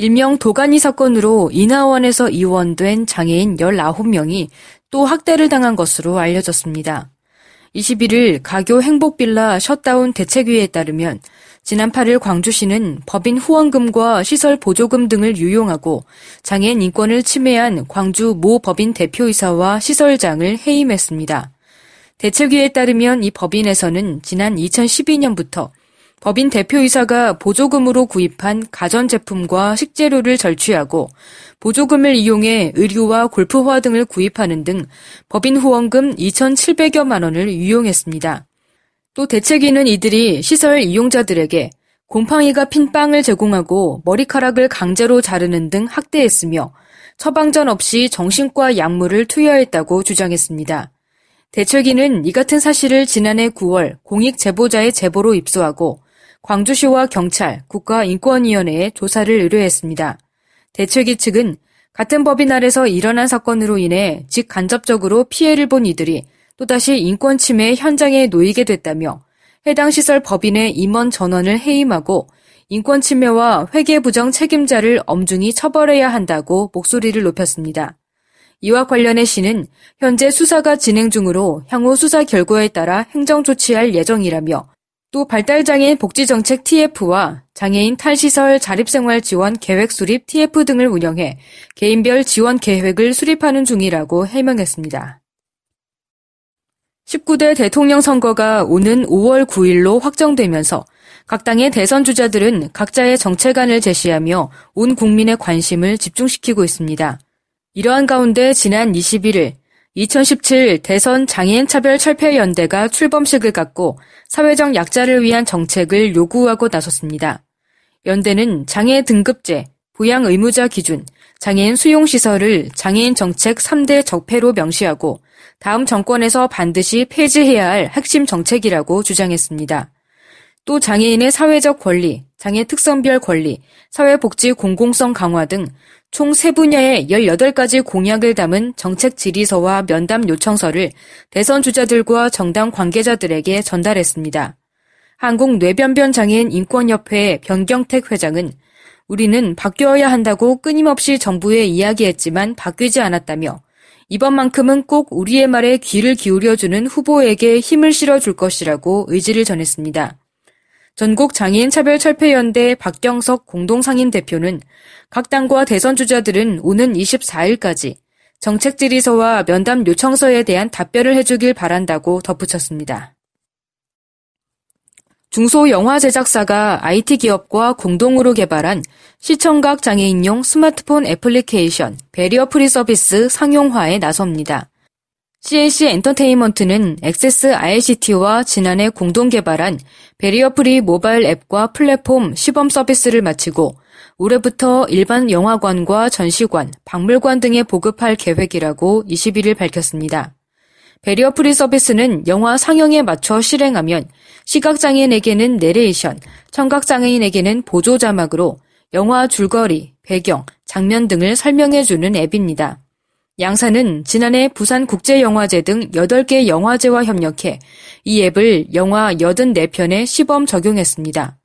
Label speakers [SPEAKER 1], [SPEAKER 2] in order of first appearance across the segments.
[SPEAKER 1] 일명 도가니 사건으로 인하원에서 이원된 장애인 19명이 또 학대를 당한 것으로 알려졌습니다. 21일 가교 행복빌라 셧다운 대책위에 따르면 지난 8일 광주시는 법인 후원금과 시설 보조금 등을 유용하고 장애인 인권을 침해한 광주 모 법인 대표이사와 시설장을 해임했습니다. 대책위에 따르면 이 법인에서는 지난 2012년부터 법인 대표이사가 보조금으로 구입한 가전제품과 식재료를 절취하고 보조금을 이용해 의류와 골프화 등을 구입하는 등 법인 후원금 2,700여만 원을 유용했습니다. 또 대책위는 이들이 시설 이용자들에게 곰팡이가 핀 빵을 제공하고 머리카락을 강제로 자르는 등 학대했으며 처방전 없이 정신과 약물을 투여했다고 주장했습니다. 대책위는 이 같은 사실을 지난해 9월 공익 제보자의 제보로 입수하고 광주시와 경찰, 국가인권위원회에 조사를 의뢰했습니다. 대책위 측은 같은 법인 아래서 일어난 사건으로 인해 직간접적으로 피해를 본 이들이 또다시 인권 침해 현장에 놓이게 됐다며 해당 시설 법인의 임원 전원을 해임하고 인권 침해와 회계 부정 책임자를 엄중히 처벌해야 한다고 목소리를 높였습니다. 이와 관련해 시는 현재 수사가 진행 중으로 향후 수사 결과에 따라 행정 조치할 예정이라며 또 발달장애인 복지정책 TF와 장애인 탈시설 자립생활 지원 계획 수립 TF 등을 운영해 개인별 지원 계획을 수립하는 중이라고 해명했습니다. 19대 대통령 선거가 오는 5월 9일로 확정되면서 각 당의 대선 주자들은 각자의 정체관을 제시하며 온 국민의 관심을 집중시키고 있습니다. 이러한 가운데 지난 21일 2017 대선 장애인 차별 철폐 연대가 출범식을 갖고 사회적 약자를 위한 정책을 요구하고 나섰습니다. 연대는 장애 등급제, 부양 의무자 기준, 장애인 수용 시설을 장애인 정책 3대 적폐로 명시하고 다음 정권에서 반드시 폐지해야 할 핵심 정책이라고 주장했습니다. 또 장애인의 사회적 권리, 장애 특성별 권리, 사회복지 공공성 강화 등총 3분야의 18가지 공약을 담은 정책 질의서와 면담 요청서를 대선 주자들과 정당 관계자들에게 전달했습니다. 한국 뇌변변 장애인 인권협회 변경택 회장은 우리는 바뀌어야 한다고 끊임없이 정부에 이야기했지만 바뀌지 않았다며 이번만큼은 꼭 우리의 말에 귀를 기울여주는 후보에게 힘을 실어줄 것이라고 의지를 전했습니다. 전국 장애인 차별철폐연대 박경석 공동상임 대표는 각 당과 대선 주자들은 오는 24일까지 정책 질의서와 면담 요청서에 대한 답변을 해주길 바란다고 덧붙였습니다. 중소영화 제작사가 IT 기업과 공동으로 개발한 시청각 장애인용 스마트폰 애플리케이션 barrier free 서비스 상용화에 나섭니다. CAC 엔터테인먼트는 액세스 ICT와 지난해 공동 개발한 barrier free 모바일 앱과 플랫폼 시범 서비스를 마치고 올해부터 일반 영화관과 전시관, 박물관 등에 보급할 계획이라고 21일 밝혔습니다. barrier free 서비스는 영화 상영에 맞춰 실행하면 시각장애인에게는 내레이션, 청각장애인에게는 보조 자막으로 영화 줄거리, 배경, 장면 등을 설명해주는 앱입니다. 양사는 지난해 부산국제영화제 등 8개 영화제와 협력해 이 앱을 영화 84편에 시범 적용했습니다.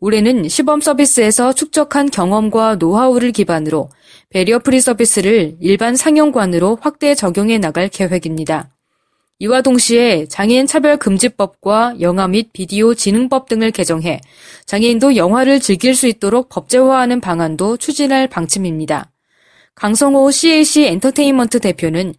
[SPEAKER 1] 올해는 시범 서비스에서 축적한 경험과 노하우를 기반으로 barrier free 서비스를 일반 상영관으로 확대 적용해 나갈 계획입니다. 이와 동시에 장애인 차별 금지법과 영화 및 비디오 진흥법 등을 개정해 장애인도 영화를 즐길 수 있도록 법제화하는 방안도 추진할 방침입니다. 강성호 CAC 엔터테인먼트 대표는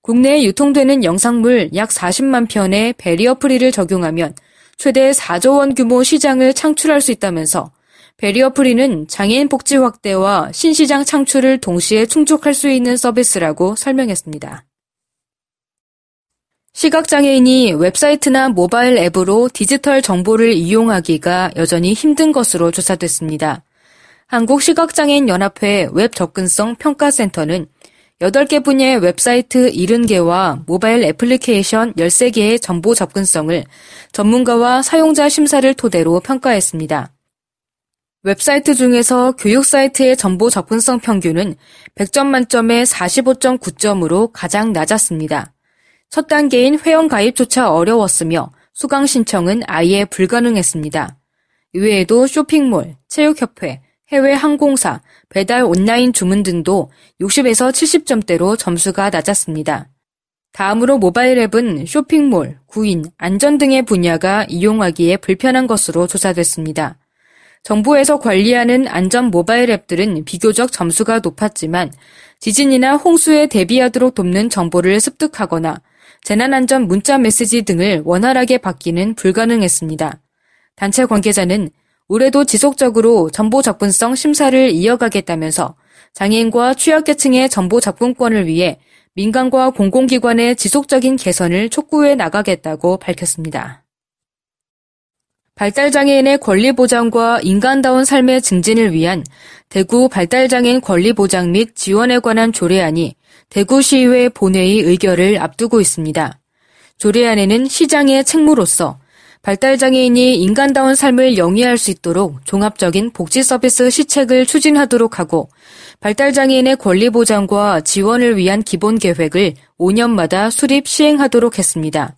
[SPEAKER 1] 국내에 유통되는 영상물 약 40만 편의 barrier free를 적용하면 최대 4조 원 규모 시장을 창출할 수 있다면서 barrier free는 장애인 복지 확대와 신시장 창출을 동시에 충족할 수 있는 서비스라고 설명했습니다. 시각장애인이 웹사이트나 모바일 앱으로 디지털 정보를 이용하기가 여전히 힘든 것으로 조사됐습니다. 한국시각장애인 연합회 웹 접근성 평가센터는 8개 분야의 웹사이트 70개와 모바일 애플리케이션 13개의 정보 접근성을 전문가와 사용자 심사를 토대로 평가했습니다. 웹사이트 중에서 교육 사이트의 정보 접근성 평균은 100점 만점에 45.9점으로 가장 낮았습니다. 첫 단계인 회원 가입조차 어려웠으며 수강 신청은 아예 불가능했습니다. 이외에도 쇼핑몰, 체육협회, 해외 항공사, 배달 온라인 주문 등도 60에서 70점대로 점수가 낮았습니다. 다음으로 모바일 앱은 쇼핑몰, 구인, 안전 등의 분야가 이용하기에 불편한 것으로 조사됐습니다. 정부에서 관리하는 안전 모바일 앱들은 비교적 점수가 높았지만 지진이나 홍수에 대비하도록 돕는 정보를 습득하거나 재난안전 문자 메시지 등을 원활하게 받기는 불가능했습니다. 단체 관계자는 올해도 지속적으로 정보 접근성 심사를 이어가겠다면서 장애인과 취약계층의 정보 접근권을 위해 민간과 공공기관의 지속적인 개선을 촉구해 나가겠다고 밝혔습니다. 발달장애인의 권리 보장과 인간다운 삶의 증진을 위한 대구 발달장애인 권리 보장 및 지원에 관한 조례안이 대구시의회 본회의 의결을 앞두고 있습니다. 조례안에는 시장의 책무로서 발달장애인이 인간다운 삶을 영위할 수 있도록 종합적인 복지 서비스 시책을 추진하도록 하고 발달장애인의 권리 보장과 지원을 위한 기본 계획을 5년마다 수립 시행하도록 했습니다.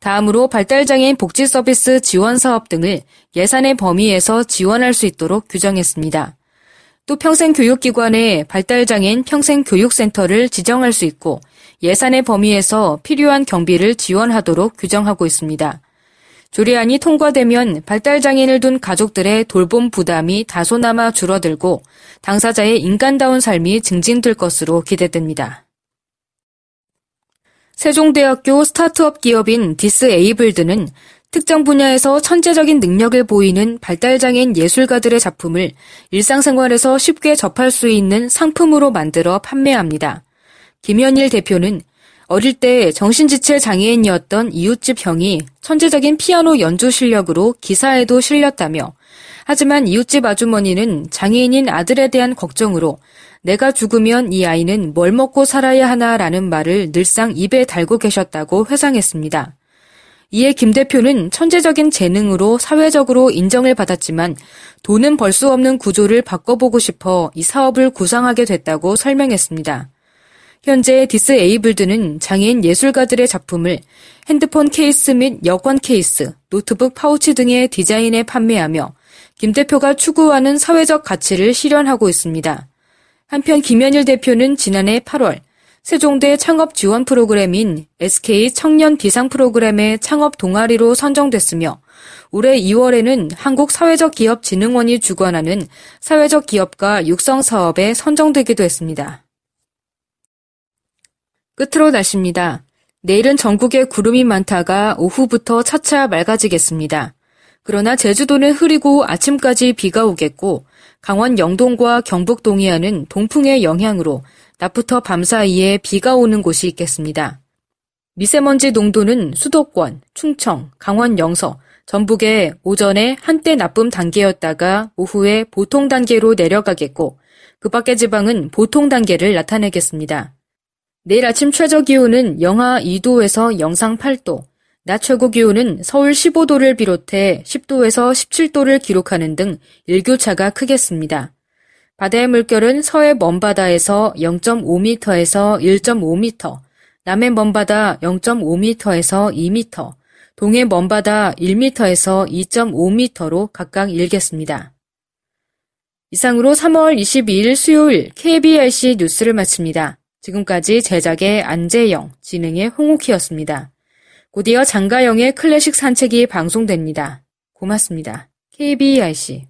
[SPEAKER 1] 다음으로 발달장애인 복지 서비스 지원 사업 등을 예산의 범위에서 지원할 수 있도록 규정했습니다. 또 평생교육기관에 발달장애인 평생교육센터를 지정할 수 있고 예산의 범위에서 필요한 경비를 지원하도록 규정하고 있습니다. 조례안이 통과되면 발달장애인을 둔 가족들의 돌봄 부담이 다소나마 줄어들고 당사자의 인간다운 삶이 증진될 것으로 기대됩니다. 세종대학교 스타트업 기업인 디스에이블드는 특정 분야에서 천재적인 능력을 보이는 발달장애인 예술가들의 작품을 일상생활에서 쉽게 접할 수 있는 상품으로 만들어 판매합니다. 김현일 대표는 어릴 때 정신지체 장애인이었던 이웃집 형이 천재적인 피아노 연주 실력으로 기사에도 실렸다며 하지만 이웃집 아주머니는 장애인인 아들에 대한 걱정으로 내가 죽으면 이 아이는 뭘 먹고 살아야 하나라는 말을 늘상 입에 달고 계셨다고 회상했습니다. 이에 김 대표는 천재적인 재능으로 사회적으로 인정을 받았지만 돈은 벌 수 없는 구조를 바꿔보고 싶어 이 사업을 구상하게 됐다고 설명했습니다. 현재 디스에이블드는 장애인 예술가들의 작품을 핸드폰 케이스 및 여권 케이스, 노트북 파우치 등의 디자인에 판매하며 김 대표가 추구하는 사회적 가치를 실현하고 있습니다. 한편 김현일 대표는 지난해 8월 세종대 창업 지원 프로그램인 SK 청년 비상 프로그램의 창업 동아리로 선정됐으며 올해 2월에는 한국사회적기업진흥원이 주관하는 사회적 기업가 육성 사업에 선정되기도 했습니다. 끝으로 날씨입니다. 내일은 전국에 구름이 많다가 오후부터 차차 맑아지겠습니다. 그러나 제주도는 흐리고 아침까지 비가 오겠고 강원 영동과 경북 동해안은 동풍의 영향으로 낮부터 밤 사이에 비가 오는 곳이 있겠습니다. 미세먼지 농도는 수도권, 충청, 강원 영서, 전북에 오전에 한때 나쁨 단계였다가 오후에 보통 단계로 내려가겠고 그 밖의 지방은 보통 단계를 나타내겠습니다. 내일 아침 최저 기온은 영하 2도에서 영상 8도, 낮 최고 기온은 서울 15도를 비롯해 10도에서 17도를 기록하는 등 일교차가 크겠습니다. 바다의 물결은 서해 먼바다에서 0.5m에서 1.5m, 남해 먼바다 0.5m에서 2m, 동해 먼바다 1m에서 2.5m로 각각 일겠습니다. 이상으로 3월 22일 수요일 KBRC 뉴스를 마칩니다. 지금까지 제작의 안재영, 진행의 홍옥희였습니다. 곧이어 장가영의 클래식 산책이 방송됩니다. 고맙습니다. KBRC